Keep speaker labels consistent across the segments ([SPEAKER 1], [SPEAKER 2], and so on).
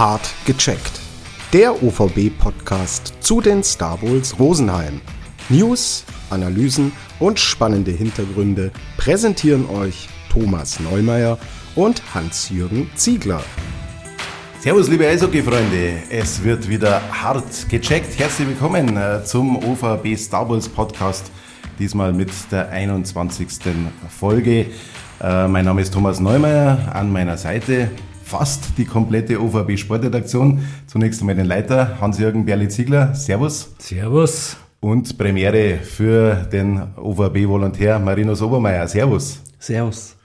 [SPEAKER 1] Hart gecheckt. Der OVB-Podcast zu den Star Bulls Rosenheim. News, Analysen und spannende Hintergründe präsentieren euch Thomas Neumeier und Hans-Jürgen Ziegler.
[SPEAKER 2] Servus, liebe Eishockey-Freunde. Es wird wieder hart gecheckt. Herzlich willkommen äh, zum OVB Star Bulls Podcast. Diesmal mit der 21. Folge. Äh, mein Name ist Thomas Neumeier. An meiner Seite fast die komplette OVB Sportredaktion. Zunächst einmal den Leiter Hans-Jürgen Berli-Ziegler. Servus.
[SPEAKER 3] Servus.
[SPEAKER 2] Und Premiere für den OVB-Volontär Marinus Obermeier. Servus.
[SPEAKER 3] Servus.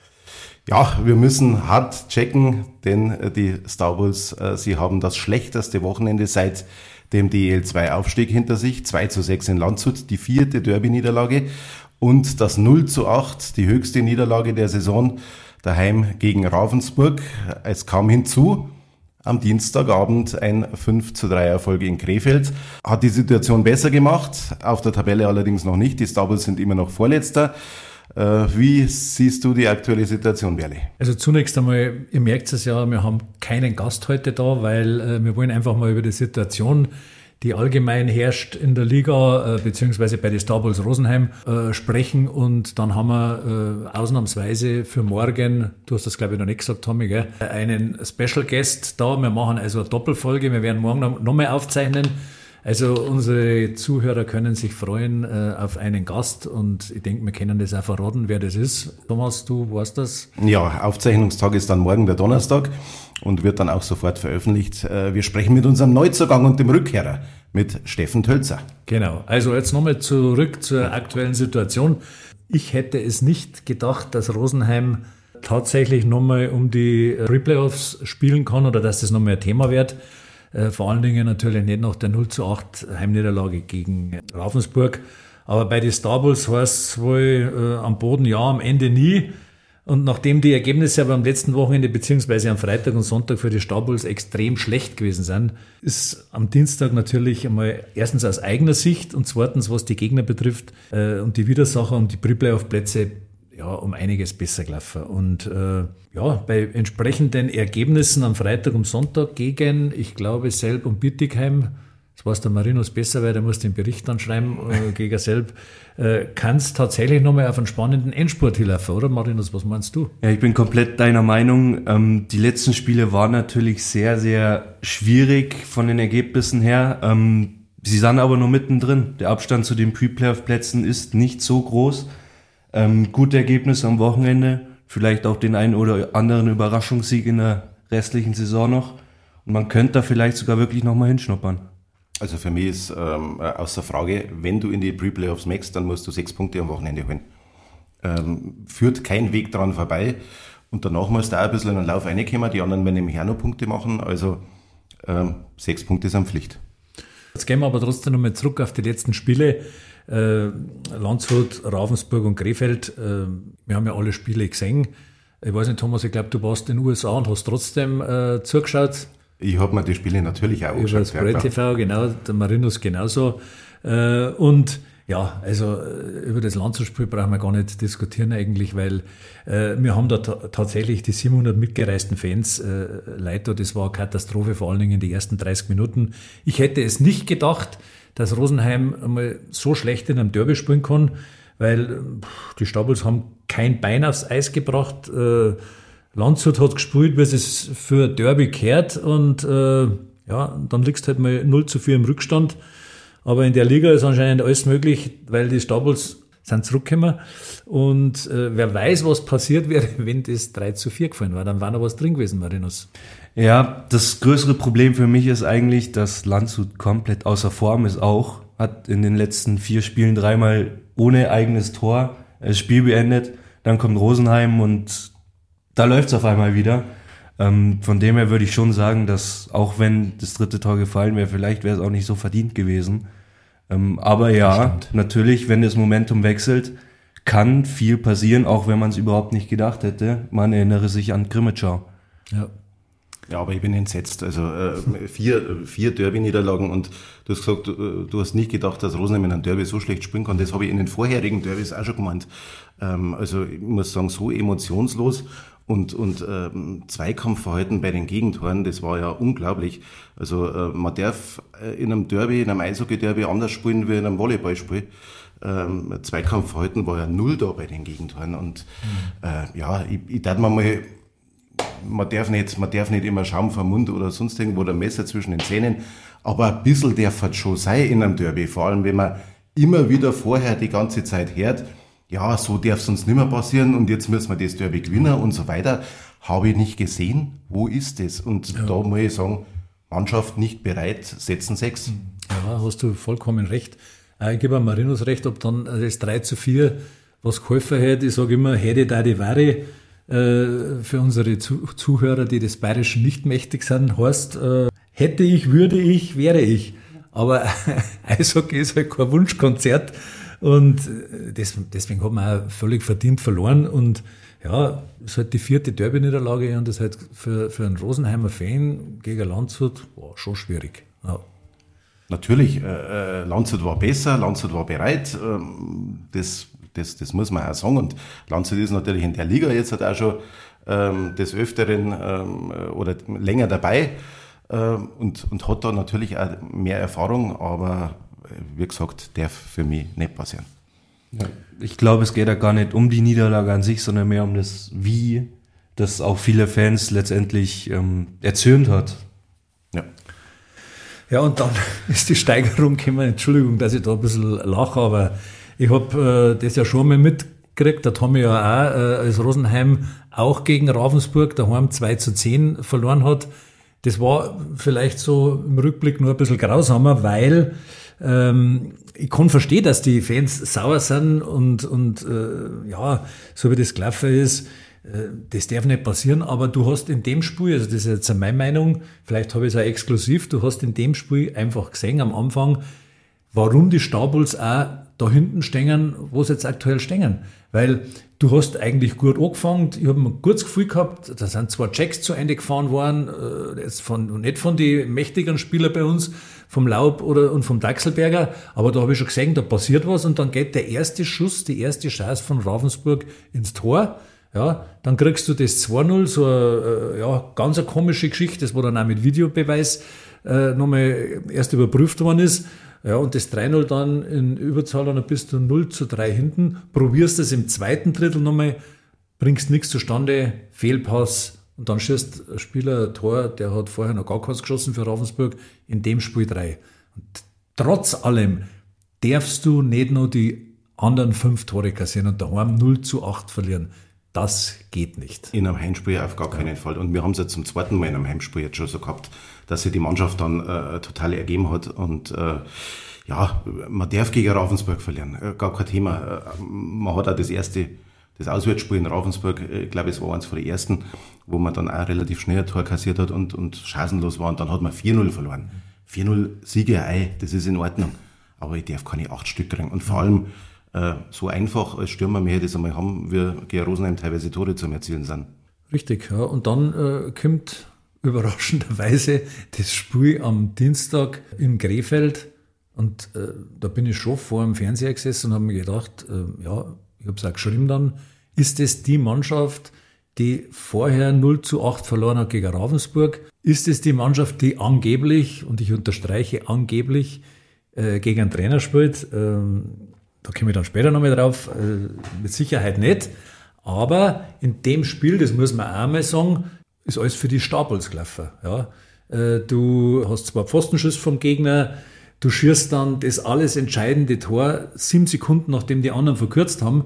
[SPEAKER 2] Ja, wir müssen hart checken, denn äh, die Star Wars, äh, sie haben das schlechteste Wochenende seit dem DL2-Aufstieg hinter sich. 2 zu 6 in Landshut, die vierte Derby-Niederlage und das 0 zu 8, die höchste Niederlage der Saison daheim gegen Ravensburg. Es kam hinzu, am Dienstagabend ein 5 zu 3 Erfolg in Krefeld. Hat die Situation besser gemacht, auf der Tabelle allerdings noch nicht. Die Stubbles sind immer noch Vorletzter. Äh, wie siehst du die aktuelle Situation, Berli?
[SPEAKER 3] Also zunächst einmal, ihr merkt es ja, wir haben keinen Gast heute da, weil äh, wir wollen einfach mal über die Situation die allgemein herrscht in der Liga, äh, beziehungsweise bei den Star Bulls Rosenheim äh, sprechen. Und dann haben wir äh, ausnahmsweise für morgen, du hast das glaube ich noch nicht gesagt, Tommy, gell, einen Special Guest da. Wir machen also eine Doppelfolge. Wir werden morgen noch, noch mal aufzeichnen. Also unsere Zuhörer können sich freuen äh, auf einen Gast und ich denke, wir können das auch verraten, wer das ist. Thomas, du weißt das?
[SPEAKER 2] Ja, Aufzeichnungstag ist dann morgen der Donnerstag und wird dann auch sofort veröffentlicht. Äh, wir sprechen mit unserem Neuzugang und dem Rückkehrer, mit Steffen Tölzer.
[SPEAKER 3] Genau. Also jetzt nochmal zurück zur aktuellen Situation. Ich hätte es nicht gedacht, dass Rosenheim tatsächlich nochmal um die Replayoffs spielen kann oder dass das nochmal ein Thema wird. Äh, vor allen Dingen natürlich nicht nach der 0 zu 8 Heimniederlage gegen Ravensburg. Aber bei den Star Bulls heißt es wohl äh, am Boden ja, am Ende nie. Und nachdem die Ergebnisse aber am letzten Wochenende beziehungsweise am Freitag und Sonntag für die Stabuls extrem schlecht gewesen sind, ist am Dienstag natürlich einmal erstens aus eigener Sicht und zweitens, was die Gegner betrifft äh, und die Widersacher und die Pre-Playoff-Plätze ja, um einiges besser gelaufen. Und äh, ja, bei entsprechenden Ergebnissen am Freitag und Sonntag gegen, ich glaube, Selb und Bittigheim, das weiß der Marinus besser, weil der muss den Bericht dann schreiben äh, gegen Selb, äh, kann es tatsächlich nochmal auf einen spannenden Endspurt hinlaufen, oder Marinus, was meinst du?
[SPEAKER 4] Ja, ich bin komplett deiner Meinung. Ähm, die letzten Spiele waren natürlich sehr, sehr schwierig von den Ergebnissen her. Ähm, sie sind aber nur mittendrin. Der Abstand zu den Pre-Playoff-Plätzen ist nicht so groß. Ähm, gute Ergebnisse am Wochenende, vielleicht auch den einen oder anderen Überraschungssieg in der restlichen Saison noch. Und man könnte da vielleicht sogar wirklich nochmal hinschnuppern.
[SPEAKER 2] Also für mich ist ähm, außer Frage, wenn du in die Pre-Playoffs magst, dann musst du sechs Punkte am Wochenende holen. Ähm, führt kein Weg dran vorbei. Und danach musst du auch ein bisschen in den Lauf reinkommen. Die anderen werden auch noch Punkte machen. Also ähm, sechs Punkte sind Pflicht.
[SPEAKER 3] Jetzt gehen wir aber trotzdem nochmal zurück auf die letzten Spiele äh, Landshut, Ravensburg und Krefeld, äh, wir haben ja alle Spiele gesehen. Ich weiß nicht, Thomas, ich glaube, du warst in den USA und hast trotzdem äh, zugeschaut.
[SPEAKER 2] Ich habe mir die Spiele natürlich auch
[SPEAKER 3] Über das Pro TV, genau, der Marinus genauso. Äh, und ja, also äh, über das Landshut-Spiel brauchen wir gar nicht diskutieren eigentlich, weil äh, wir haben da tatsächlich die 700 mitgereisten Fans, äh, Leute, das war eine Katastrophe, vor allen Dingen in die ersten 30 Minuten. Ich hätte es nicht gedacht, dass Rosenheim einmal so schlecht in einem Derby spielen kann, weil die Stabels haben kein Bein aufs Eis gebracht. Äh, Landshut hat gespielt, wie es für Derby kehrt und äh, ja, dann liegst halt mal 0 zu 4 im Rückstand. Aber in der Liga ist anscheinend alles möglich, weil die Stabels sind zurückgekommen. Und äh, wer weiß, was passiert wäre, wenn das 3 zu 4 gefallen wäre. Dann war noch was drin gewesen, Marinus.
[SPEAKER 4] Ja, das größere Problem für mich ist eigentlich, dass Landshut komplett außer Form ist auch. Hat in den letzten vier Spielen dreimal ohne eigenes Tor das Spiel beendet. Dann kommt Rosenheim und da läuft's auf einmal wieder. Ähm, von dem her würde ich schon sagen, dass auch wenn das dritte Tor gefallen wäre, vielleicht wäre es auch nicht so verdient gewesen. Ähm, aber ja, natürlich, wenn das Momentum wechselt, kann viel passieren, auch wenn man es überhaupt nicht gedacht hätte. Man erinnere sich an Grimmitschau.
[SPEAKER 3] Ja.
[SPEAKER 2] Ja, aber ich bin entsetzt. Also äh, vier, vier Derby-Niederlagen und du hast gesagt, du, du, hast nicht gedacht, dass Rosenheim in einem Derby so schlecht spielen kann. Das habe ich in den vorherigen Derbys auch schon gemeint. Ähm, also ich muss sagen, so emotionslos und, und ähm, Zweikampfverhalten bei den Gegentoren, das war ja unglaublich. Also äh, man darf äh, in einem Derby, in einem Eishockey-Derby anders spielen wie in einem Volleyballspiel. Ähm, Zweikampfverhalten war ja null da bei den Gegentoren. Und äh, ja, ich, ich darf mir mal man darf nicht, man darf nicht immer Schaum vom Mund oder sonst irgendwo oder Messer zwischen den Zähnen, aber ein bisschen darf es schon sein in einem Derby, vor allem wenn man immer wieder vorher die ganze Zeit hört, ja, so darf es uns nicht mehr passieren und jetzt müssen wir das Derby gewinnen und so weiter. Habe ich nicht gesehen. Wo ist es? Und ja. da muss ich sagen, Mannschaft nicht bereit, setzen sechs.
[SPEAKER 3] Ja, hast du vollkommen recht. Äh, ich gebe Marinus recht, ob dann das 3 zu 4 was geholfen hätte. Ich sage immer, hätte da die Ware für unsere Zuhörer, die des Bayerischen nicht mächtig sind, heißt, äh, hätte ich, würde ich, wäre ich. Aber Eishockey ist halt kein Wunschkonzert und äh, deswegen hat man auch völlig verdient verloren und ja, es ist halt die vierte Derby-Niederlage und das ist halt für, für einen Rosenheimer Fan gegen Landshut boah, schon schwierig. Ja.
[SPEAKER 2] Natürlich, äh, Landshut war besser, Landshut war bereit. Ähm, das das, das muss man auch sagen. Und Landshut ist natürlich in der Liga jetzt halt auch schon ähm, des Öfteren ähm, oder länger dabei ähm, und, und hat da natürlich auch mehr Erfahrung, aber äh, wie gesagt, darf für mich nicht passieren.
[SPEAKER 4] Ja. Ich glaube, es geht ja gar nicht um die Niederlage an sich, sondern mehr um das Wie, das auch viele Fans letztendlich ähm, erzürnt hat.
[SPEAKER 3] Ja. Und dann ist die Steigerung gekommen. Entschuldigung, dass ich da ein bisschen lache, aber ich habe äh, das ja schon mal mitgekriegt, da haben wir ja auch, äh, als Rosenheim auch gegen Ravensburg daheim 2 zu 10 verloren hat. Das war vielleicht so im Rückblick nur ein bisschen grausamer, weil ähm, ich kann verstehen, dass die Fans sauer sind und, und äh, ja, so wie das gelaufen ist, das darf nicht passieren, aber du hast in dem Spiel, also das ist jetzt meine Meinung, vielleicht habe ich es auch exklusiv, du hast in dem Spiel einfach gesehen am Anfang, warum die Stabuls auch da hinten stehen, wo sie jetzt aktuell stehen. Weil du hast eigentlich gut angefangen, ich habe ein gutes Gefühl gehabt, da sind zwar Checks zu Ende gefahren worden, äh, jetzt von, nicht von den mächtigen Spielern bei uns, vom Laub oder und vom Dachselberger, aber da habe ich schon gesehen, da passiert was und dann geht der erste Schuss, die erste Chance von Ravensburg ins Tor. Ja, dann kriegst du das 2-0, so eine, äh, ja, ganz eine komische Geschichte, das wo dann auch mit Videobeweis äh, nochmal erst überprüft worden ist. Ja, und das 3-0 dann in Überzahl, dann bist du 0 zu 3 hinten, probierst es im zweiten Drittel nochmal, bringst nichts zustande, Fehlpass und dann schießt ein Spieler ein Tor, der hat vorher noch gar keins geschossen für Ravensburg, in dem Spiel 3. Und trotz allem darfst du nicht nur die anderen fünf Tore kassieren und daheim 0 zu 8 verlieren. Das geht nicht.
[SPEAKER 2] In einem Heimspiel auf gar keinen Fall. Und wir haben es ja zum zweiten Mal in einem Heimspiel jetzt schon so gehabt, dass sich die Mannschaft dann äh, total ergeben hat. Und äh, ja, man darf gegen Ravensburg verlieren, äh, gar kein Thema. Äh, man hat auch das erste, das Auswärtsspiel in Ravensburg, äh, ich glaube, es war eins von den ersten, wo man dann auch relativ schnell ein Tor kassiert hat und, und chancenlos war. Und dann hat man 4-0 verloren. 4-0 Siege, ei, das ist in Ordnung. Aber ich darf keine acht Stück kriegen. Und vor allem so einfach als Stürmer mehr das einmal haben, wie gegen Rosenheim teilweise Tore zum Erzielen sind.
[SPEAKER 3] Richtig, ja. Und dann äh, kommt überraschenderweise das Spiel am Dienstag in Krefeld. Und äh, da bin ich schon vor dem Fernseher gesessen und habe mir gedacht, äh, ja, ich habe es auch geschrieben dann, ist es die Mannschaft, die vorher 0 zu 8 verloren hat gegen Ravensburg? Ist es die Mannschaft, die angeblich, und ich unterstreiche angeblich, äh, gegen einen Trainer spielt? Ähm, da komme ich dann später nochmal drauf, äh, mit Sicherheit nicht. Aber in dem Spiel, das muss man auch mal sagen, ist alles für die Stapels gelaufen. Ja. Äh, du hast zwar Pfostenschuss vom Gegner, du schießt dann das alles entscheidende Tor sieben Sekunden, nachdem die anderen verkürzt haben.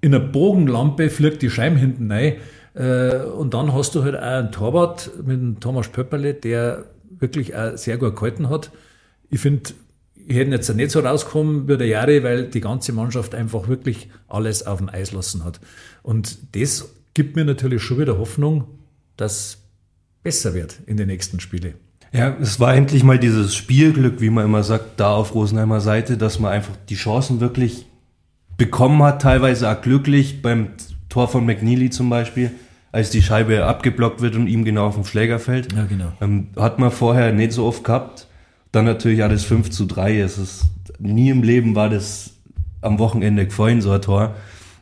[SPEAKER 3] In einer Bogenlampe fliegt die Scheibe hinten rein. Äh, und dann hast du halt auch einen Torwart mit dem Thomas Pöpperle, der wirklich auch sehr gut gehalten hat. Ich finde, ich hätte jetzt nicht so rauskommen wie der Jahre, weil die ganze Mannschaft einfach wirklich alles auf dem Eis lassen hat. Und das gibt mir natürlich schon wieder Hoffnung, das besser wird in den nächsten Spielen.
[SPEAKER 4] Ja, es war endlich mal dieses Spielglück, wie man immer sagt, da auf Rosenheimer Seite, dass man einfach die Chancen wirklich bekommen hat, teilweise auch glücklich, beim Tor von McNeely zum Beispiel. als die Scheibe abgeblockt wird und ihm genau auf den Schläger fällt.
[SPEAKER 3] Ja, genau.
[SPEAKER 4] Ähm, hat man vorher nicht so oft gehabt. Dann natürlich alles 5 zu 3. Es ist, nie im Leben war das am Wochenende gefallen, so ein Tor.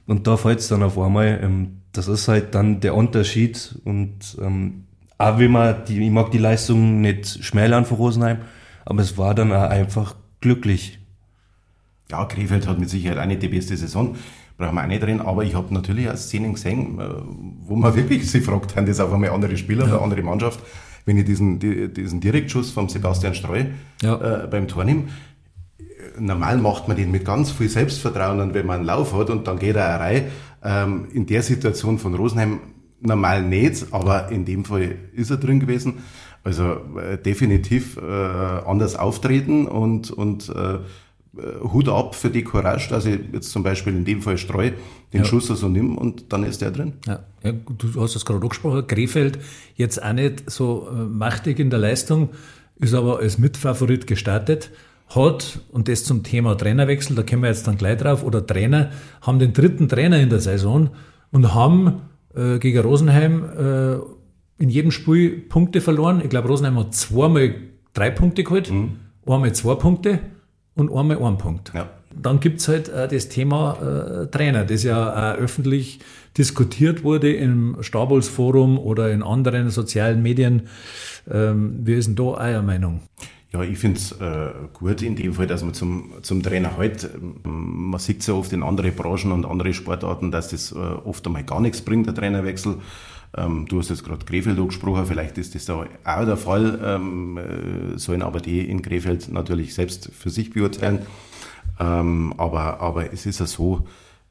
[SPEAKER 4] Und da fällt es dann auf einmal. Ähm, das ist halt dann der Unterschied. Und ähm, auch wenn man, die, ich mag die Leistung nicht schmälern von Rosenheim, aber es war dann auch einfach glücklich.
[SPEAKER 2] Ja, Krefeld hat mit Sicherheit auch nicht die beste Saison, brauchen wir auch nicht drin, aber ich habe natürlich auch Szenen gesehen, äh, wo man wirklich sich fragt, haben das auf einmal andere Spieler, ja. eine andere Mannschaft, wenn ich diesen, diesen Direktschuss vom Sebastian Streu ja. äh, beim Tor nehme, normal macht man den mit ganz viel Selbstvertrauen und wenn man einen Lauf hat und dann geht er rein. Ähm, in der Situation von Rosenheim normal nicht, aber in dem Fall ist er drin gewesen. Also äh, definitiv äh, anders auftreten und, und äh, Hut ab für die Courage, dass ich jetzt zum Beispiel in dem Fall Streu den ja. Schuss so nimm und dann ist der drin.
[SPEAKER 3] Ja. ja du hast es gerade angesprochen, Krefeld jetzt auch nicht so äh, machtig in der Leistung, ist aber als Mitfavorit gestartet hat, und das zum Thema Trainerwechsel, da kommen wir jetzt dann gleich drauf, oder Trainer, haben den dritten Trainer in der Saison und haben äh, gegen Rosenheim äh, in jedem Spiel Punkte verloren. Ich glaube, Rosenheim hat zweimal drei Punkte geholt, mhm. einmal zwei Punkte und einmal einen Punkt. Ja. Dann gibt's halt äh, das Thema äh, Trainer, das ja äh, öffentlich diskutiert wurde im Stabels Forum oder in anderen sozialen Medien. Ähm, wie ist denn da eure Meinung?
[SPEAKER 2] Ja, ich finde es äh, gut in dem Fall, dass man zum, zum Trainer halt, man sieht es ja oft in andere Branchen und andere Sportarten, dass das äh, oft einmal gar nichts bringt, der Trainerwechsel. Ähm, du hast jetzt gerade Krefeld angesprochen, vielleicht ist das da auch der Fall, ähm, äh, sollen aber die in Krefeld natürlich selbst für sich beurteilen. Ähm, aber, aber es ist ja so,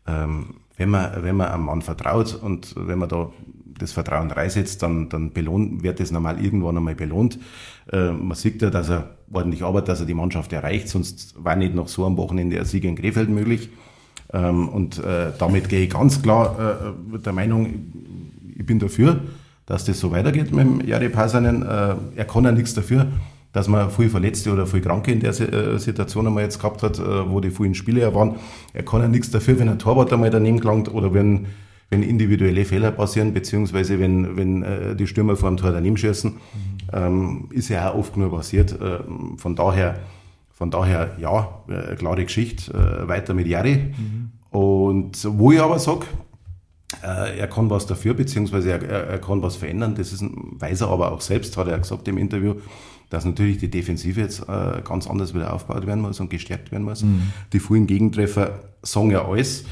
[SPEAKER 2] ähm, wenn man, wenn man einem Mann vertraut und wenn man da das Vertrauen reinsetzt, dann, dann belohnt, wird das normal irgendwann einmal belohnt. Äh, man sieht ja, dass er ordentlich arbeitet, dass er die Mannschaft erreicht, sonst war nicht noch so am Wochenende ein Sieg in Krefeld möglich. Ähm, und äh, damit gehe ich ganz klar äh, der Meinung, ich bin dafür, dass das so weitergeht mit dem Jari Pasanen. Äh, er kann ja nichts dafür, dass man viel Verletzte oder viel Kranke in der äh, Situation einmal jetzt gehabt hat, äh, wo die vielen Spiele waren. Er kann ja nichts dafür, wenn ein Torwart einmal daneben gelangt oder wenn wenn individuelle Fehler passieren, beziehungsweise wenn, wenn die Stürmer vor dem Tor daneben schießen, mhm. ähm, ist ja auch oft nur passiert. Äh, von daher, von daher, ja, klare Geschichte, weiter mit Jari. Mhm. Und wo ich aber sage, er kann was dafür, beziehungsweise er, er, kann was verändern, das ist ein, weiß er aber auch selbst, hat er gesagt im Interview, dass natürlich die Defensive jetzt äh, ganz anders wieder aufgebaut werden muss und gestärkt werden muss. Mhm. Die vielen Gegentreffer sagen ja alles.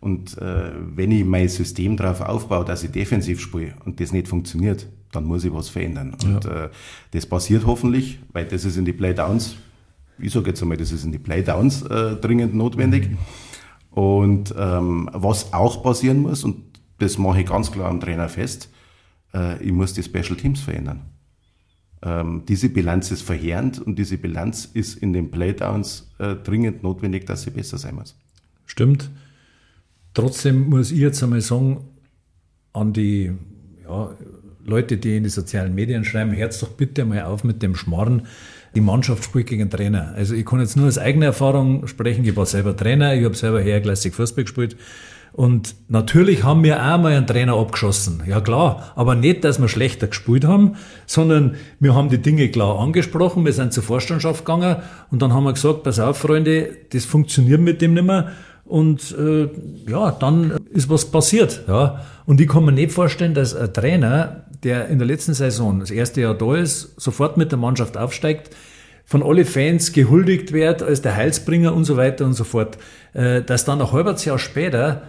[SPEAKER 2] Und äh, wenn ich mein System darauf aufbaue, dass ich defensiv spiele und das nicht funktioniert, dann muss ich was verändern. Ja. Und äh, das passiert hoffentlich, weil das ist in die Playdowns, ich sage jetzt einmal, das ist in die Playdowns äh, dringend notwendig. Mhm. Und ähm, was auch passieren muss, und das mache ich ganz klar am Trainer fest, äh, ich muss die Special Teams verändern. Ähm, diese Bilanz ist verheerend und diese Bilanz ist in den Playdowns äh, dringend notwendig, dass sie besser sein muss.
[SPEAKER 3] Stimmt. Trotzdem muss ich jetzt einmal sagen, an die ja, Leute, die in die sozialen Medien schreiben, hört doch bitte mal auf mit dem Schmarrn. Die Mannschaft spielt gegen Trainer. Also ich kann jetzt nur aus eigener Erfahrung sprechen. Ich war selber Trainer, ich habe selber herklassig Fußball gespielt. Und natürlich haben wir auch mal einen Trainer abgeschossen. Ja klar, aber nicht, dass wir schlechter gespielt haben, sondern wir haben die Dinge klar angesprochen, wir sind zur Vorstandschaft gegangen und dann haben wir gesagt, pass auf Freunde, das funktioniert mit dem nicht mehr und äh, ja, dann ist was passiert. Ja. Und ich kann mir nicht vorstellen, dass ein Trainer, der in der letzten Saison das erste Jahr da ist, sofort mit der Mannschaft aufsteigt, von alle Fans gehuldigt wird als der Heilsbringer und so weiter und so fort, äh, dass dann ein halbes Jahr später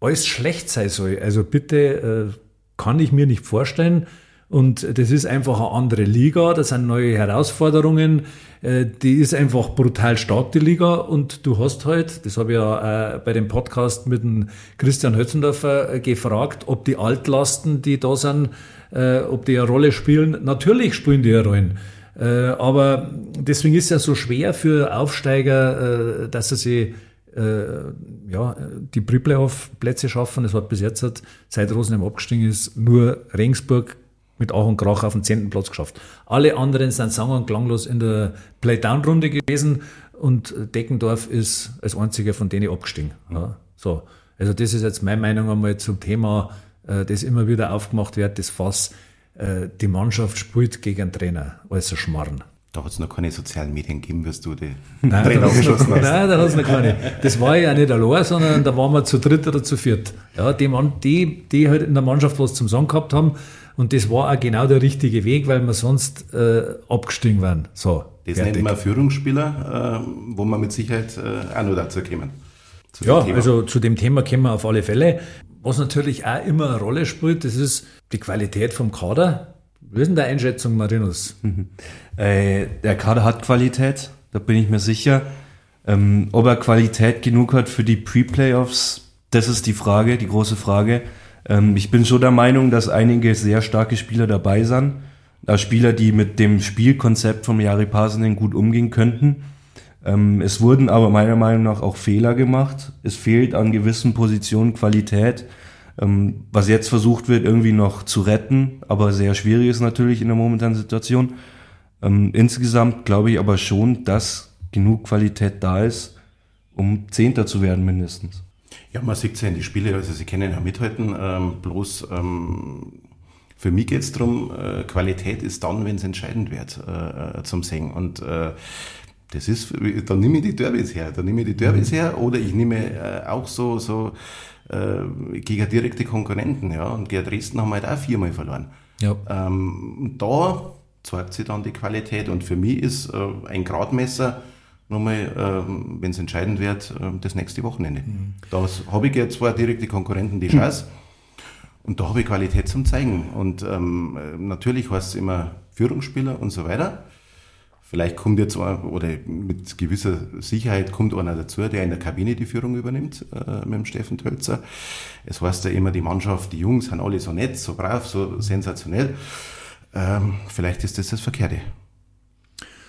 [SPEAKER 3] alles schlecht sein soll. Also bitte äh, kann ich mir nicht vorstellen, und das ist einfach eine andere Liga, das sind neue Herausforderungen. Äh, die ist einfach brutal stark, die Liga. Und du hast halt, das habe ich ja bei dem Podcast mit dem Christian Hötzendorfer gefragt, ob die Altlasten, die da sind, ob die eine Rolle spielen. Natürlich spielen die eine Rolle. Aber deswegen ist es ja so schwer für Aufsteiger, dass sie sich ja, die Pre-Playoff-Plätze schaffen. Es hat bis jetzt, seit Rosenheim abgestiegen ist, nur Regensburg mit Ach und Krach auf den zehnten Platz geschafft. Alle anderen sind sang- und klanglos in der Playdown-Runde gewesen und Deckendorf ist als einziger von denen abgestiegen. Ja, so. Also das ist jetzt meine Meinung einmal zum Thema äh, das immer wieder aufgemacht wird, das Fass, äh, die Mannschaft spielt gegen einen Trainer, als ein Schmarrn.
[SPEAKER 2] Da hat es noch keine sozialen Medien gegeben, wirst du die
[SPEAKER 3] Nein,
[SPEAKER 2] Trainer abgeschossen hast.
[SPEAKER 3] nein, da hat es noch keine. Das war ja nicht allein, sondern da waren wir zu dritt oder zu viert. Ja, die, Mann, die, die halt in der Mannschaft was zum Sagen gehabt haben. Und das war auch genau der richtige Weg, weil wir sonst äh, abgestiegen wären. So,
[SPEAKER 2] Das
[SPEAKER 3] fertig.
[SPEAKER 2] nennt man Führungsspieler, äh, wo man mit Sicherheit äh, auch noch dazu kommen.
[SPEAKER 3] Ja, also zu dem Thema kommen wir auf alle Fälle. Was natürlich auch immer eine Rolle spielt, das ist die Qualität vom Kader. Wie ist denn deine Einschätzung, Marinus?
[SPEAKER 4] Äh, der Kader hat Qualität, da bin ich mir sicher. Ähm, ob er Qualität genug hat für die Pre-Playoffs, das ist die Frage, die große Frage. Ähm, ich bin schon der Meinung, dass einige sehr starke Spieler dabei sind. Spieler, die mit dem Spielkonzept vom Jari Pasanen gut umgehen könnten. Ähm, es wurden aber meiner Meinung nach auch Fehler gemacht. Es fehlt an gewissen Positionen Qualität, ähm, was jetzt versucht wird, irgendwie noch zu retten, aber sehr schwierig ist natürlich in der momentanen Situation. Ähm, insgesamt glaube ich aber schon, dass genug Qualität da ist, um Zehnter zu werden mindestens.
[SPEAKER 2] Ja, man sieht ja in die Spiele, also sie können ja mithalten, ähm, bloß ähm, für mich geht es darum, äh, Qualität ist dann, wenn es entscheidend wird äh, äh, zum Singen. Und äh, das ist, dann nehme ich die Derbys her, dann nehme ich die Derbys her oder ich nehme äh, auch so, so äh, gegen direkte Konkurrenten, ja. Und gegen Dresden haben wir halt auch viermal verloren.
[SPEAKER 3] Ja.
[SPEAKER 2] Ähm, da zeigt sich dann die Qualität und für mich ist äh, ein Gradmesser nochmal, ähm, wenn es entscheidend wird, äh, das nächste Wochenende. Da habe ich jetzt zwei direkte Konkurrenten die Chance und da habe ich Qualität zum Zeigen. Und ähm, äh, natürlich heißt es immer Führungsspieler und so weiter. Vielleicht kommt jetzt ein- oder mit gewisser Sicherheit kommt einer dazu, der in der Kabine die Führung übernimmt, äh, mit dem Steffen Tölzer. Es heißt ja immer, die Mannschaft, die Jungs sind alle so nett, so brav, so sensationell. Ähm, vielleicht ist das das Verkehrte.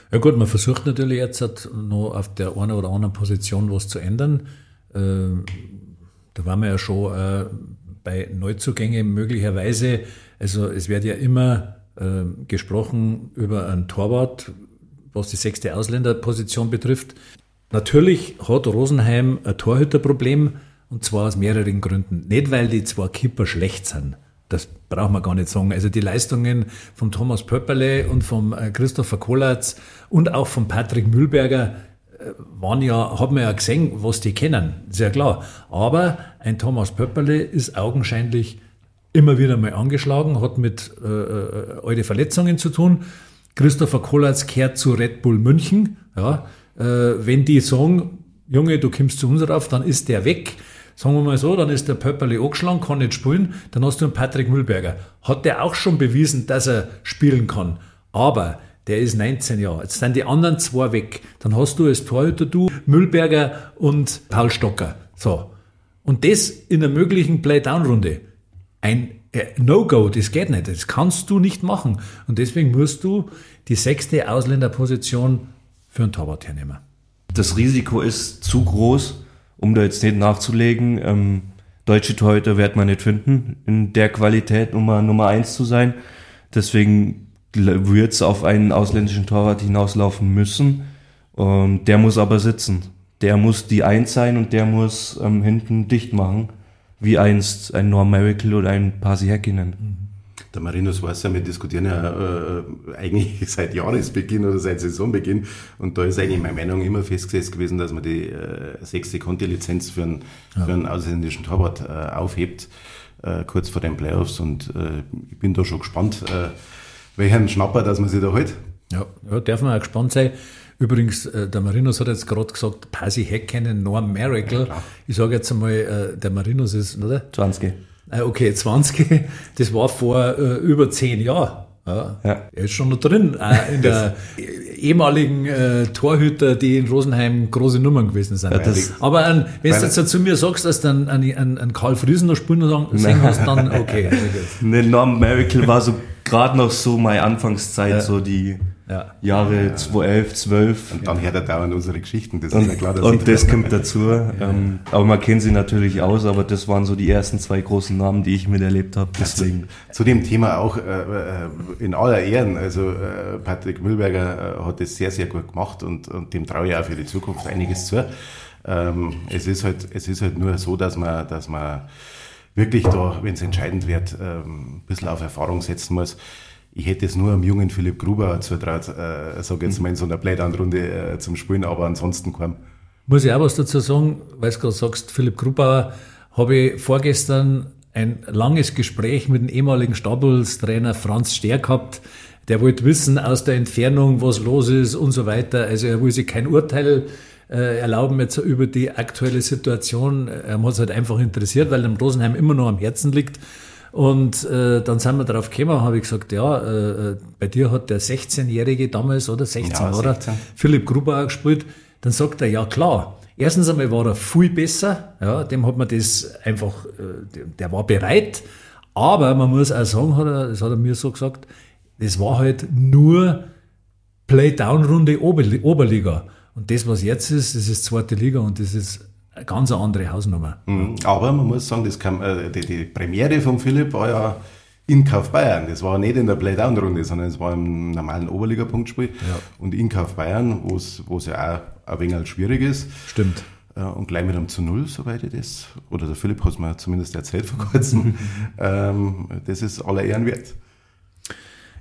[SPEAKER 3] Ja gut, man versucht natürlich jetzt halt noch auf der einen oder anderen Position was zu ändern. Ähm, da waren wir ja schon äh, bei Neuzugängen möglicherweise. Also es wird ja immer äh, gesprochen über einen Torwart, was die sechste Ausländerposition betrifft. Natürlich hat Rosenheim ein Torhüterproblem und zwar aus mehreren Gründen. Nicht, weil die zwei Kipper schlecht sind. Das braucht man gar nicht sagen. Also die Leistungen von Thomas Pöpperle und vom äh, Christopher Kollatz und auch von Patrick Mühlberger äh, waren ja, hat man ja gesehen, was die kennen. Sehr klar. Aber ein Thomas Pöpperle ist augenscheinlich immer wieder mal angeschlagen, hat mit äh, äh, alte Verletzungen zu tun. Christopher Kollatz kehrt zu Red Bull München. Ja, äh, wenn die sagen, Junge, du kommst zu uns rauf, dann ist der weg. Sagen wir mal so, dann ist der Pöpperle angeschlagen, kann nicht spielen. Dann hast du einen Patrick Mühlberger. Hat der auch schon bewiesen, dass er spielen kann. Aber der ist 19 Jahre. Jetzt sind die anderen zwei weg. Dann hast du als Torhüter du, Mühlberger und Paul Stocker. So. Und das in einer möglichen Play-Down-Runde. Ein No-Go, das geht nicht. Das kannst du nicht machen. Und deswegen musst du die sechste Ausländerposition für einen Torwart hernehmen.
[SPEAKER 4] Das Risiko ist zu groß, um da jetzt nicht nachzulegen. Ähm, deutsche Torhüter wird man nicht finden, in der Qualität Nummer, Nummer eins zu sein. Deswegen wird es auf einen ausländischen Torwart hinauslaufen müssen. Und der muss aber sitzen. Der muss die Eins sein und der muss ähm, hinten dicht machen. Wie einst ein Norm Miracle oder ein Pasi Häkkinen.
[SPEAKER 2] Der Marinus weiß ja, wir diskutieren ja äh, eigentlich seit Jahresbeginn oder seit Saisonbeginn und da ist eigentlich meine Meinung immer festgesetzt gewesen, dass man die äh, sechste Conti-Lizenz für einen, für einen ausländischen Torwart äh, aufhebt, äh, kurz vor den Playoffs und äh, ich bin da schon gespannt, äh, welchen Schnapper, dass man sich da hält.
[SPEAKER 3] Ja, ja darf man auch gespannt sein. Übrigens, äh, der Marinus hat jetzt gerade gesagt, Pasi Häkkinen, Norm Miracle. ich sage jetzt einmal, äh, der Marinus ist, oder?
[SPEAKER 4] 20.
[SPEAKER 3] Äh, Okay, 20, das war vor äh, über zehn Jahren. Ja.
[SPEAKER 4] Ja.
[SPEAKER 3] Er ist schon noch drin, äh, in der ehemaligen äh, Torhüter, die in Rosenheim große Nummern gewesen sind.
[SPEAKER 4] das-
[SPEAKER 3] Aber an, wenn du jetzt zu mir sagst, dass du einen, einen, einen, Karl Friesen noch spielen singen hast, dann okay. okay.
[SPEAKER 4] Ne, Norm Miracle war so gerade noch so meine Anfangszeit, so die
[SPEAKER 3] Ja.
[SPEAKER 4] Jahre 2011, 12.
[SPEAKER 2] Und dann hört er dauernd unsere Geschichten, das ist ja
[SPEAKER 4] Und,
[SPEAKER 2] klar. dass
[SPEAKER 4] und das kommt dazu. Ähm, aber man kennt sie natürlich aus, aber das waren so die ersten zwei großen Namen, die ich miterlebt habe. Deswegen.
[SPEAKER 2] Zu dem Thema auch äh, äh, in aller Ehren. Also äh, Patrick Mühlberger äh, hat das sehr, sehr gut gemacht und, und dem traue ich auch für die Zukunft einiges zu. Ähm, es ist halt, es ist halt nur so, dass man, dass man wirklich da, wenn es entscheidend wird, ähm, ein bisschen auf Erfahrung setzen muss. Ich hätte es nur am jungen Philipp Gruber zutraut, äh, sage jetzt mal in so einer Playdown-Runde äh, zum Spielen, aber ansonsten kaum.
[SPEAKER 3] Muss ich auch was dazu sagen, weil du gerade sagst, Philipp Grubauer, habe ich vorgestern ein langes Gespräch mit dem ehemaligen Stabels-Trainer Franz Ster gehabt. Der wollte wissen aus der Entfernung, was los ist und so weiter. Also er will sich kein Urteil äh, erlauben jetzt über die aktuelle Situation. Er hat es halt einfach interessiert, weil dem Rosenheim immer noch am Herzen liegt. Und äh, dann sind wir darauf gekommen, habe ich gesagt, ja, äh, äh bei dir hat der 16-Jährige damals, oder 16, ja, 16. Philipp Gruber gespielt. Dann sagt er, ja klar, erstens einmal war er viel besser, ja, dem hat man das einfach, äh, der war bereit, aber man muss auch sagen, hat er, das hat er mir so gesagt, das war halt nur Play-Down-Runde Oberliga. Und das, was jetzt ist, das ist zweite Liga und das ist eine ganz andere Hausnummer.
[SPEAKER 2] Mhm. Aber man muss sagen, das kam, äh, die, die, Premiere von Philipp war ja in Kauf Bayern. Das war nicht in der Playdown-Runde, sondern es war im normalen Oberliga-Punktspiel. Ja. Und in Kauf Bayern, wo es ja auch ein wenig schwierig ist.
[SPEAKER 3] Stimmt.
[SPEAKER 2] Äh, und gleich mit einem zu Null, soweit ich das, oder der Philipp hat es mir zumindest erzählt vor kurzem. ähm, das ist aller Ehren wert.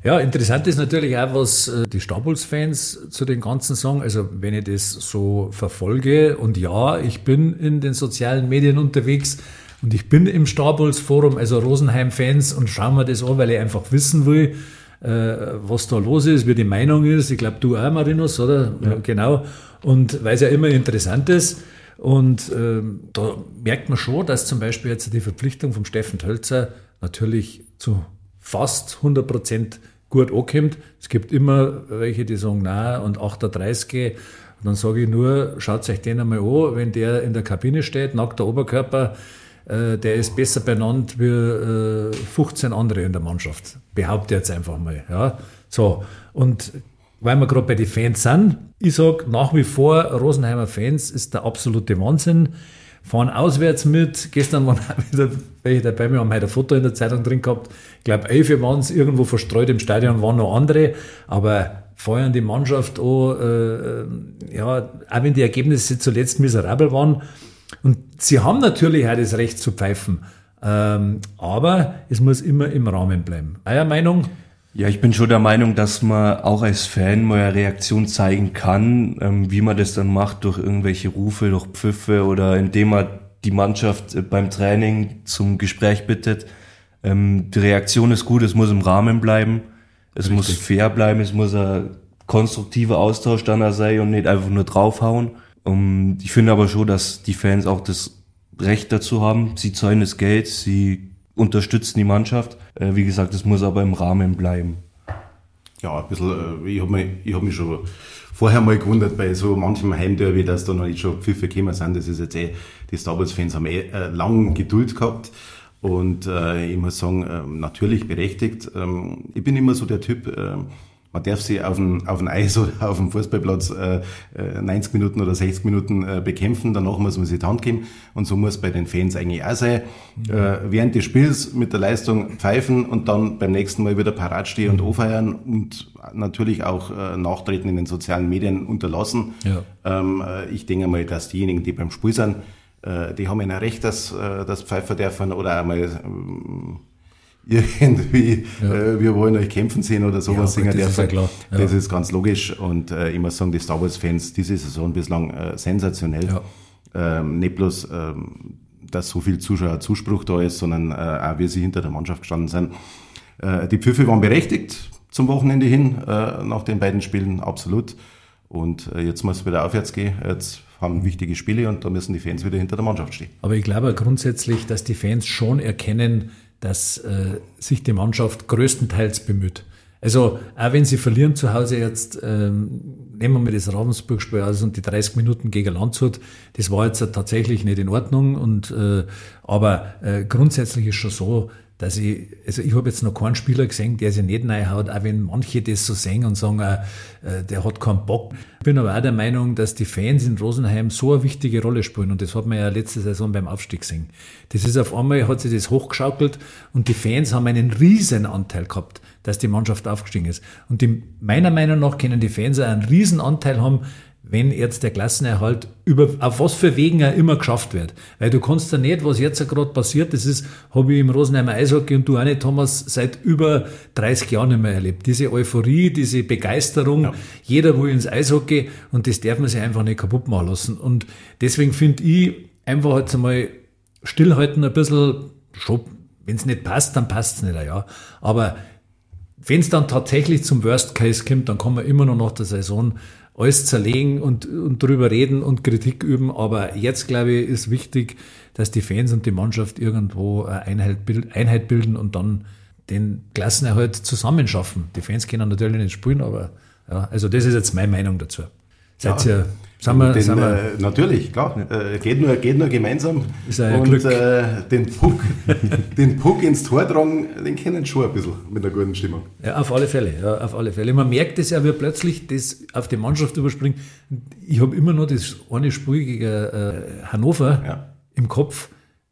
[SPEAKER 3] Ja, interessant ist natürlich auch, was äh, die Stabuls-Fans zu den ganzen sagen. Also wenn ich das so verfolge und ja, ich bin in den sozialen Medien unterwegs und ich bin im Stabuls-Forum, also Rosenheim-Fans und schaue mir das an, weil ich einfach wissen will, äh, was da los ist, wie die Meinung ist. Ich glaube, du auch, Marinus, oder? Ja. Genau. Und weil es ja immer interessant ist. Und ähm, da merkt man schon, dass zum Beispiel jetzt die Verpflichtung vom Steffen Tölzer natürlich zu fast 100 Prozent gut ankommt. Es gibt immer welche, die sagen, na und 38. Und dann sage ich nur, schaut euch den einmal an, wenn der in der Kabine steht, nackter Oberkörper, äh, der ist besser benannt wie äh, 15 andere in der Mannschaft. Behaupte jetzt einfach mal. Ja? So, und weil wir gerade bei den Fans sind, ich sage nach wie vor, Rosenheimer Fans ist der absolute Wahnsinn fahren auswärts mit. Gestern waren auch wieder welche dabei, wir haben heute ein Foto in der Zeitung drin gehabt. Ich glaube, elf waren es irgendwo verstreut im Stadion, waren noch andere, aber feuern die Mannschaft an, äh, ja, auch wenn die Ergebnisse zuletzt miserabel waren. Und sie haben natürlich auch das Recht zu pfeifen, ähm, aber es muss immer im Rahmen bleiben. Euer Meinung?
[SPEAKER 4] Ja, ich bin schon der Meinung, dass man auch als Fan mal eine Reaktion zeigen kann, ähm, wie man das dann macht durch irgendwelche Rufe, durch Pfiffe oder indem man die Mannschaft äh, beim Training zum Gespräch bittet. Ähm, die Reaktion ist gut, es muss im Rahmen bleiben, es Richtig. muss fair bleiben, es muss ein konstruktiver Austausch dann sein und nicht einfach nur draufhauen. Um, ich finde aber schon, dass die Fans auch das Recht dazu haben. Sie zahlen das Geld, sie unterstützen die Mannschaft. Äh, wie gesagt, es muss aber im Rahmen bleiben.
[SPEAKER 2] Ja, ein bisschen, äh, ich habe mich, hab mich schon vorher mal gewundert bei so manchem Heimderby, dass da noch nicht schon Pfiffe gekommen sind. Das ist jetzt eh, die Star Wars-Fans haben eh äh, lang Geduld gehabt. Und äh, ich muss sagen, äh, natürlich berechtigt. Ähm, ich bin immer so der Typ, äh, man darf sie auf dem, auf dem Eis oder auf dem Fußballplatz äh, 90 äh, Minuten oder 60 Minuten äh, bekämpfen, danach muss man sich die Hand geben und so muss bei den Fans eigentlich auch sein. Mhm. Äh, während des Spiels mit der Leistung pfeifen und dann beim nächsten Mal wieder parat stehen und mhm. anfeiern und natürlich auch äh, Nachtreten in den sozialen Medien unterlassen. Ja. Ähm, äh, ich denke mal, dass diejenigen, die beim Spiel sind, äh, die haben ein Recht, dass, äh, dass Pfeifer dürfen oder einmal irgendwie, ja. äh, wir wollen euch kämpfen sehen oder sowas ja, singen das dürfen. Ist ja Ja. Das ist ganz logisch und äh, ich muss sagen, die Star Wars-Fans diese Saison bislang äh, sensationell. Ähm, nicht bloß, ähm, dass so viel Zuschauer Zuspruch da ist, sondern äh, auch wie sie hinter der Mannschaft gestanden sind. Äh, die Pfiffe waren berechtigt zum Wochenende hin, äh, nach den beiden Spielen, absolut. Und jetzt muss es wieder aufwärts gehen. Jetzt haben wichtige Spiele und da müssen die Fans wieder hinter der Mannschaft stehen.
[SPEAKER 3] Aber ich glaube grundsätzlich, dass die Fans schon erkennen, dass äh, sich die Mannschaft größtenteils bemüht. Also auch wenn sie verlieren zu Hause jetzt, ähm, nehmen wir mal das Ravensburg-Spiel aus und die 30 Minuten gegen Landshut, das war jetzt tatsächlich nicht in Ordnung. Und äh, aber äh, grundsätzlich ist schon so, dass ich, also ich habe jetzt noch keinen Spieler gesehen, der sich nicht reinhaut, auch wenn manche das so sehen und sagen, äh, der hat keinen Bock. Ich bin aber auch der Meinung, dass die Fans in Rosenheim so eine wichtige Rolle spielen und das hat man ja letzte Saison beim Aufstieg gesehen. Das ist auf einmal, hat sich das hochgeschaukelt und die Fans haben einen riesen Anteil gehabt, dass die Mannschaft aufgestiegen ist. Und die, meiner Meinung nach können die Fans auch einen riesen Anteil haben, wenn jetzt der Klassenerhalt über, auf was für Wegen er immer geschafft wird. Weil du kannst ja nicht, was jetzt gerade passiert, das ist, habe ich im Rosenheimer Eishockey und du auch nicht, Thomas, seit über 30 Jahren nicht mehr erlebt. Diese Euphorie, diese Begeisterung, ja. jeder will ins Eishockey und das darf man sich einfach nicht kaputt machen lassen. Und deswegen finde ich, einfach jetzt einmal stillhalten ein bisschen, wenn es nicht passt, dann passt es nicht, ja. Aber wenn es dann tatsächlich zum Worst Case kommt, dann kann man immer noch nach der Saison alles zerlegen und, und drüber reden und Kritik üben. Aber jetzt, glaube ich, ist wichtig, dass die Fans und die Mannschaft irgendwo eine Einheit, Einheit bilden und dann den Klassenerhalt zusammenschaffen. Die Fans können natürlich nicht spielen, aber ja, also das ist jetzt meine Meinung dazu. Seid ja. ihr
[SPEAKER 2] sind wir, den, sind wir, äh, natürlich, klar. Äh, geht, nur, geht nur gemeinsam.
[SPEAKER 3] Ist ein und
[SPEAKER 2] äh, den, Puck, den Puck ins Tor tragen, den kennen schon ein bisschen mit einer guten Stimmung.
[SPEAKER 3] Ja, auf alle Fälle. Ja, auf alle Fälle. Man merkt es ja, wie plötzlich das auf die Mannschaft überspringt. Ich habe immer noch das eine Spiel gegen äh, Hannover ja. im Kopf.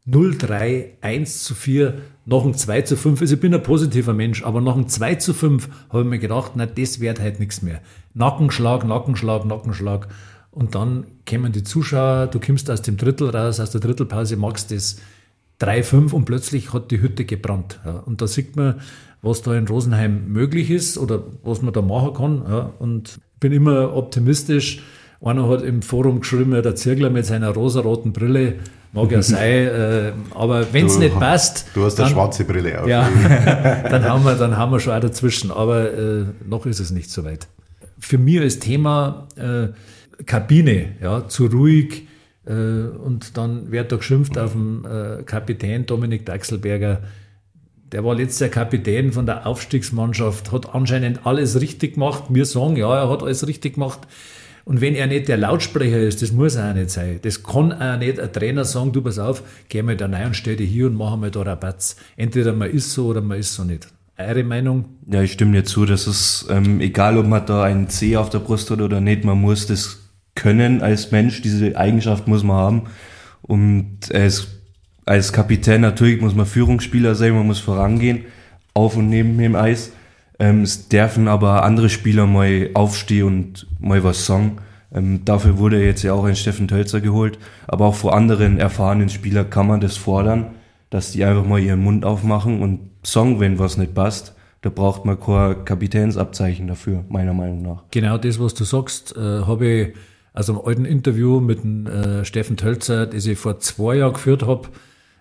[SPEAKER 3] 0-3, 1 zu 4, nach einem 2 zu 5. Also ich bin ein positiver Mensch, aber nach einem 2 zu 5 habe ich mir gedacht, na, das wird halt nichts mehr. Nackenschlag, Nackenschlag, Nackenschlag. Und dann kämen die Zuschauer, du kommst aus dem Drittel raus, aus der Drittelpause, magst das 3-5 und plötzlich hat die Hütte gebrannt. Ja. Und da sieht man, was da in Rosenheim möglich ist oder was man da machen kann. Ja. Und bin immer optimistisch. Einer hat im Forum geschrieben, der Zirkler mit seiner rosaroten Brille, mag ja sein, äh, aber wenn es nicht passt.
[SPEAKER 2] Du hast
[SPEAKER 3] eine
[SPEAKER 2] schwarze Brille
[SPEAKER 3] auf. Ja, dann, haben wir, dann haben wir schon auch dazwischen, aber äh, noch ist es nicht so weit. Für mich als Thema, äh, Kabine, ja, zu ruhig. Äh, und dann wird da geschimpft auf den äh, Kapitän Dominik Dachselberger. Der war letzter Kapitän von der Aufstiegsmannschaft, hat anscheinend alles richtig gemacht. Wir sagen, ja, er hat alles richtig gemacht. Und wenn er nicht der Lautsprecher ist, das muss er auch nicht sein. Das kann auch nicht ein Trainer sagen, du pass auf, geh mal da rein und stell dich hier und mach mal da Rabatz. Entweder man ist so oder man ist so nicht. Eure Meinung?
[SPEAKER 4] Ja, ich stimme dir zu. Das ist ähm, egal, ob man da einen C auf der Brust hat oder nicht. Man muss das können als Mensch, diese Eigenschaft muss man haben. Und als, als Kapitän natürlich muss man Führungsspieler sein, man muss vorangehen, auf und neben dem Eis. Ähm, es dürfen aber andere Spieler mal aufstehen und mal was sagen. Ähm, dafür wurde jetzt ja auch ein Steffen Tölzer geholt. Aber auch vor anderen erfahrenen Spielern kann man das fordern, dass die einfach mal ihren Mund aufmachen und sagen, wenn was nicht passt. Da braucht man kein Kapitänsabzeichen dafür, meiner Meinung nach.
[SPEAKER 3] Genau das, was du sagst, äh, habe ich also im alten Interview mit dem, äh, Steffen Tölzer, das ich vor zwei Jahren geführt habe,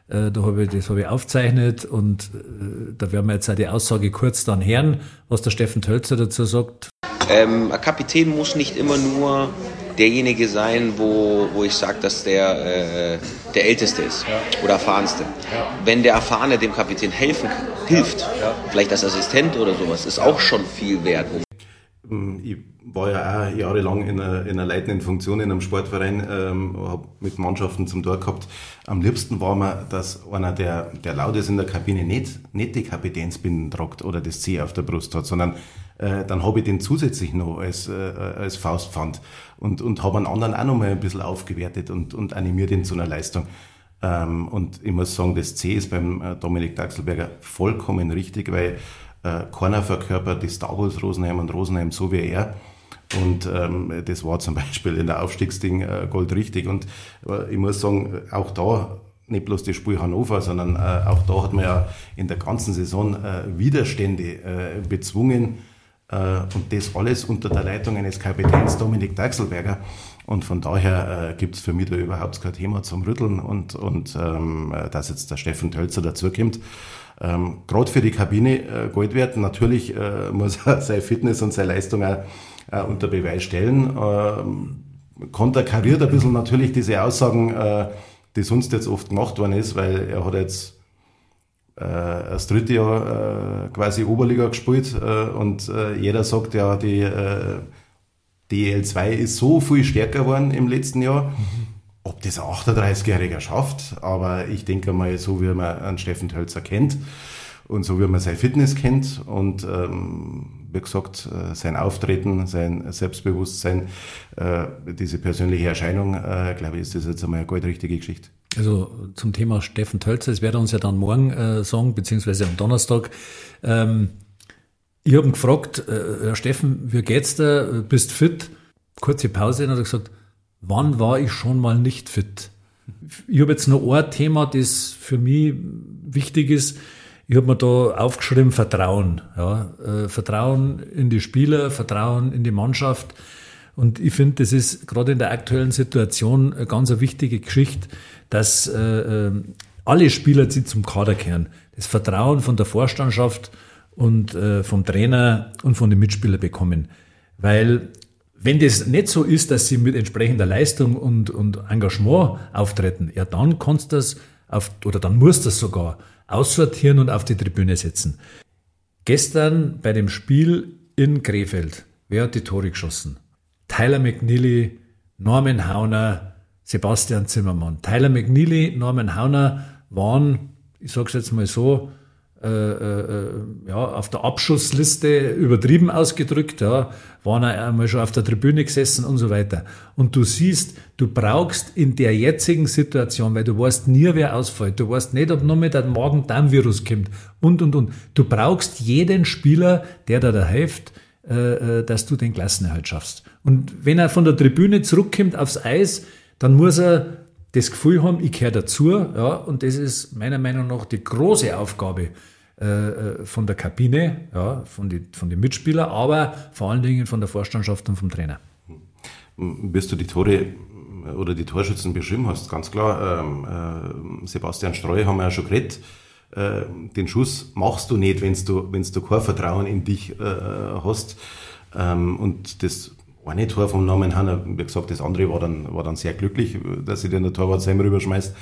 [SPEAKER 3] äh, da habe ich, das habe ich aufzeichnet und äh, da werden wir jetzt auch die Aussage kurz dann hören, was der Steffen Tölzer dazu sagt.
[SPEAKER 5] Ähm, ein Kapitän muss nicht immer nur derjenige sein, wo, wo ich sage, dass der äh, der Älteste ist ja. oder Erfahrenste. Ja. Wenn der Erfahrene dem Kapitän helfen hilft, ja. vielleicht als Assistent oder sowas, ist auch schon viel wert.
[SPEAKER 2] Ähm, ich war ja auch jahrelang in einer, in einer leitenden Funktion in einem Sportverein, ähm, habe mit Mannschaften zum Tor gehabt. Am liebsten war mir, dass einer, der, der laut ist in der Kabine, nicht, nicht die Kapitänsbinden tragt oder das C auf der Brust hat, sondern äh, dann habe ich den zusätzlich noch als, äh, als Faustpfand und, und habe einen anderen auch noch mal ein bisschen aufgewertet und, und animiert ihn zu einer Leistung. Ähm, und ich muss sagen, das C ist beim äh, Dominik Daxelberger vollkommen richtig, weil äh, keiner verkörpert die Wars Rosenheim und Rosenheim so wie er. Und ähm, das war zum Beispiel in der Aufstiegsding äh, Gold richtig. Und äh, ich muss sagen, auch da nicht bloß das Spiel Hannover, sondern äh, auch da hat man ja in der ganzen Saison äh, Widerstände äh, bezwungen. Äh, und das alles unter der Leitung eines Kapitäns Dominik Deichselberger. Und von daher äh, gibt es für mich da überhaupt kein Thema zum Rütteln und, und ähm, dass jetzt der Steffen Tölzer dazukommt. Ähm, Gerade für die Kabine äh, Gold wert. Natürlich äh, muss er seine Fitness und seine Leistung auch äh, unter Beweis stellen. Ähm, konterkariert ein bisschen natürlich diese Aussagen, äh, die sonst jetzt oft gemacht worden ist, weil er hat jetzt äh, das dritte Jahr äh, quasi Oberliga gespielt äh, und äh, jeder sagt ja, die äh, DL2 ist so viel stärker geworden im letzten Jahr. Mhm. Ob das ein 38-Jähriger schafft, aber ich denke mal, so wie man einen Steffen Tölzer kennt und so wie man seine Fitness kennt und ähm, wie gesagt, äh, sein Auftreten, sein Selbstbewusstsein, äh, diese persönliche Erscheinung, äh, glaube ich, ist das jetzt einmal eine goldrichtige Geschichte.
[SPEAKER 3] Also zum Thema Steffen Tölzer, das wird er uns ja dann morgen äh, sagen, beziehungsweise am Donnerstag. Ähm, ich habe ihn gefragt, äh, Herr Steffen, wie geht's dir? Bist fit? kurze Pause und hat gesagt, wann war ich schon mal nicht fit? Ich habe jetzt noch ein Thema, das für mich wichtig ist. Ich habe mir da aufgeschrieben, Vertrauen. Ja, äh, Vertrauen in die Spieler, Vertrauen in die Mannschaft. Und ich finde, das ist gerade in der aktuellen Situation eine ganz eine wichtige Geschichte, dass äh, äh alle Spieler, die zum Kader kehren, das Vertrauen von der Vorstandschaft und äh, vom Trainer und von den Mitspielern bekommen. Weil wenn das nicht so ist, dass sie mit entsprechender Leistung und, und Engagement auftreten, ja, dann kannst du das auf, oder dann musst du das sogar aussortieren und auf die Tribüne setzen. Gestern bei dem Spiel in Krefeld, wer hat die Tore geschossen? Tyler McNeely, Norman Hauner, Sebastian Zimmermann. Tyler McNeely, Norman Hauner waren, ich sage es jetzt mal so, äh, äh, ja, auf der Abschussliste übertrieben ausgedrückt, ja, waren einmal schon auf der Tribüne gesessen und so weiter. Und du siehst, du brauchst in der jetzigen Situation, weil du weißt nie, wer ausfällt, du weißt nicht, ob noch mit einem Magen-Darm-Virus kommt und, und, und. Du brauchst jeden Spieler, der da da hilft, äh, äh, dass du den Klassenerhalt schaffst. Und wenn er von der Tribüne zurückkommt aufs Eis, dann muss er das Gefühl haben, ich gehöre dazu. Ja, und das ist meiner Meinung nach die große Aufgabe äh, äh von der Kabine, ja, von, die, von den Mitspielern, aber vor allen Dingen von der Vorstandschaft und vom Trainer.
[SPEAKER 2] Bis du die Tore äh, oder die Torschützen beschrieben hast, ganz klar, ähm, äh, Sebastian Streu haben wir ja schon geredet, äh, den Schuss machst du nicht, wenn du, du kein Vertrauen in dich äh, hast. Ähm, und das eine Tor vom Namen Hanna, wie gesagt, das andere war dann, war dann sehr glücklich, dass sie den der Torwart selber rüberschmeißt.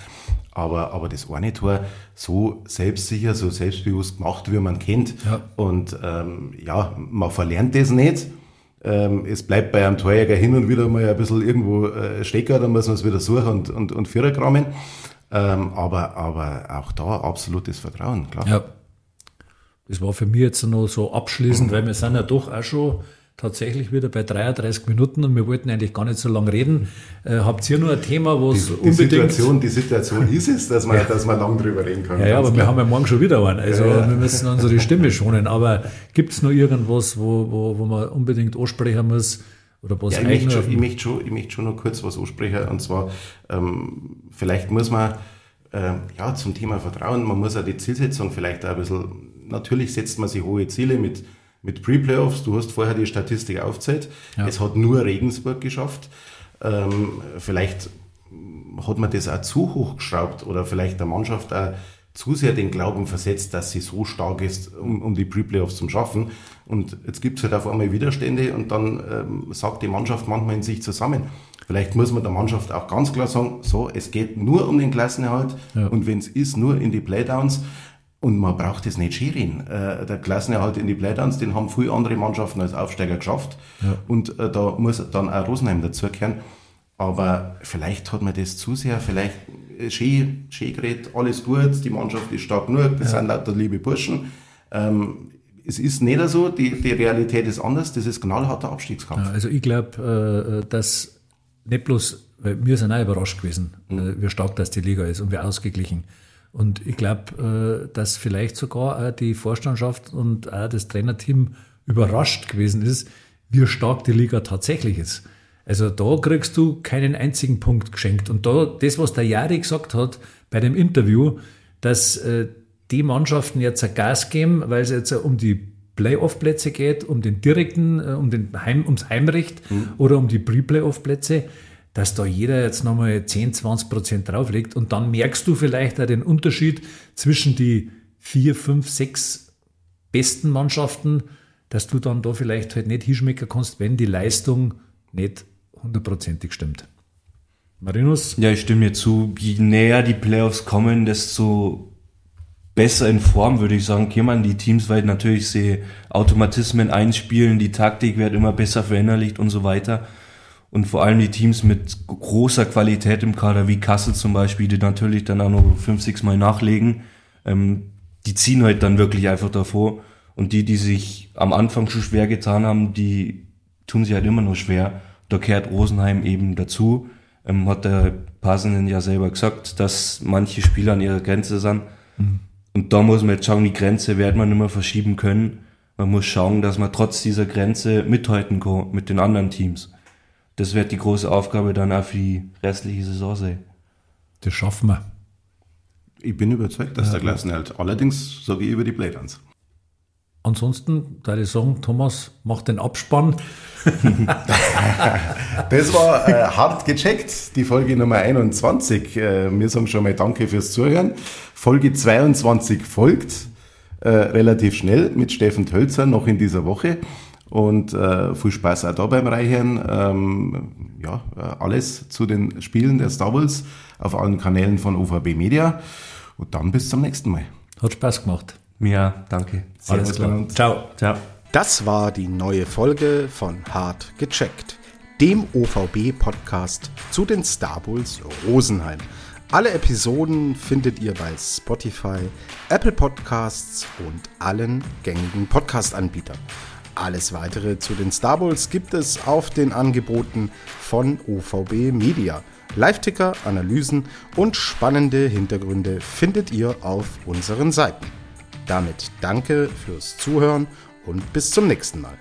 [SPEAKER 2] Aber, aber das eine Tor so selbstsicher, so selbstbewusst gemacht, wie man kennt. Ja. Und ähm, ja, man verlernt das nicht. Ähm, es bleibt bei einem Torjäger hin und wieder mal ein bisschen irgendwo äh, Stecker, dann muss man es wieder suchen und, und, und Vierer kramen. Ähm, aber, aber auch da absolutes Vertrauen, klar. Ja.
[SPEAKER 3] Das war für mich jetzt noch so abschließend, weil wir sind ja doch auch schon tatsächlich wieder bei 33 Minuten und wir wollten eigentlich gar nicht so lange reden. Äh, habt ihr nur ein Thema, wo es
[SPEAKER 2] unbedingt... Situation, die Situation ist es, dass man, ja. dass man lang drüber reden kann.
[SPEAKER 3] Ja, ja aber klar. wir haben ja morgen schon wieder einen. Also ja, wir müssen unsere Stimme schonen. Aber gibt es noch irgendwas, wo, wo, wo man unbedingt ansprechen muss? Oder was
[SPEAKER 2] ja, ich, möchte schon, ich, möchte schon, ich möchte schon noch kurz was ansprechen. Und zwar, ähm, vielleicht muss man äh, ja, zum Thema Vertrauen, man muss auch die Zielsetzung vielleicht auch ein bisschen... Natürlich setzt man sich hohe Ziele mit mit Pre-Playoffs. Du hast vorher die Statistik aufgezählt. Ja. Es hat nur Regensburg geschafft. Ähm, vielleicht hat man das auch zu hoch geschraubt oder vielleicht der Mannschaft auch zu sehr den Glauben versetzt, dass sie so stark ist, um, um die Pre-Playoffs zu schaffen. Und jetzt gibt es halt auf einmal Widerstände und dann ähm, sagt die Mannschaft manchmal in sich zusammen. Vielleicht muss man der Mannschaft auch ganz klar sagen, so, es geht nur um den Klassenerhalt ja. und wenn es ist, nur in die Playdowns. Und man braucht es nicht scheren. Äh, der Klassenerhalt in die Playdowns, den haben viele andere Mannschaften als Aufsteiger geschafft. Ja. Und äh, da muss dann auch Rosenheim dazugehören. Aber vielleicht hat man das zu sehr, vielleicht äh, schön, schön geredet, alles gut, die Mannschaft ist stark genug, das ja. sind lauter liebe Burschen. Ähm, es ist nicht so, die, die Realität ist anders, das ist knallharter Abstiegskampf. Ja,
[SPEAKER 3] also ich glaube, äh, dass nicht bloß, weil wir sind auch überrascht gewesen, mhm. Äh, wie stark das die Liga ist und wie ausgeglichen. Und ich glaube, äh, dass vielleicht sogar die Vorstandschaft und auch das Trainerteam überrascht gewesen ist, wie stark die Liga tatsächlich ist. Also da kriegst du keinen einzigen Punkt geschenkt. Und da, das, was der Jari gesagt hat bei dem Interview, dass äh, die Mannschaften jetzt ein Gas geben, weil es jetzt um die Playoff-Plätze geht, um den direkten, äh, um den Heim, ums Heimrecht mhm. oder um die Pre-Playoff-Plätze dass da jeder jetzt nochmal 10, 20 Prozent drauflegt und dann merkst du vielleicht auch den Unterschied zwischen die vier, fünf, sechs besten Mannschaften, dass du dann da vielleicht halt nicht hinschmecken kannst, wenn die Leistung nicht hundertprozentig stimmt.
[SPEAKER 4] Marinus? Ja, ich stimme mir zu. Je näher die Playoffs kommen, desto besser in Form, würde ich sagen, man die Teams, weil natürlich sie Automatismen einspielen, die Taktik wird immer besser verinnerlicht und so weiter und vor allem die Teams mit großer Qualität im Kader, wie Kassel zum Beispiel, die natürlich dann auch noch fünf, sechs Mal nachlegen, ähm, die ziehen halt dann wirklich einfach davor. Und die, die sich am Anfang schon schwer getan haben, die tun sich halt immer noch schwer. Da kehrt Rosenheim eben dazu. Ähm, hat der Pasenen ja selber gesagt, dass manche Spieler an ihrer Grenze sind. Mhm. Und da muss man jetzt schauen, die Grenze wird man immer verschieben können. Man muss schauen, dass man trotz dieser Grenze mithalten kann mit den anderen Teams das wird die große Aufgabe dann auch für die restliche Saison sein.
[SPEAKER 3] Das schaffen wir.
[SPEAKER 2] Ich bin überzeugt, dass der Klassenerhalt. Allerdings sage ich über die Playdowns.
[SPEAKER 3] Ansonsten, da ich sagen, Thomas, mach den Abspann.
[SPEAKER 2] Das war äh, hart gecheckt, die Folge Nummer 21. Äh, wir sagen schon mal Danke fürs Zuhören. Folge 22 folgt äh, relativ schnell mit Steffen Tölzer noch in dieser Woche. Und äh, viel Spaß auch da beim Reichern. Ähm, ja, äh, alles zu den Spielen der Star Wars auf allen Kanälen von OVB Media. Und dann bis zum nächsten Mal.
[SPEAKER 3] Hat Spaß gemacht.
[SPEAKER 4] Ja, danke.
[SPEAKER 3] Alles klar. Ciao.
[SPEAKER 4] Ciao.
[SPEAKER 1] Das war die neue Folge von Hart gecheckt, dem OVB-Podcast zu den Star Bulls Rosenheim. Alle Episoden findet ihr bei Spotify, Apple Podcasts und allen gängigen Podcast-Anbietern. Alles weitere zu den Star Bulls gibt es auf den Angeboten von OVB Media. Live-Ticker, Analysen und spannende Hintergründe findet ihr auf unseren Seiten. Damit danke fürs Zuhören und bis zum nächsten Mal.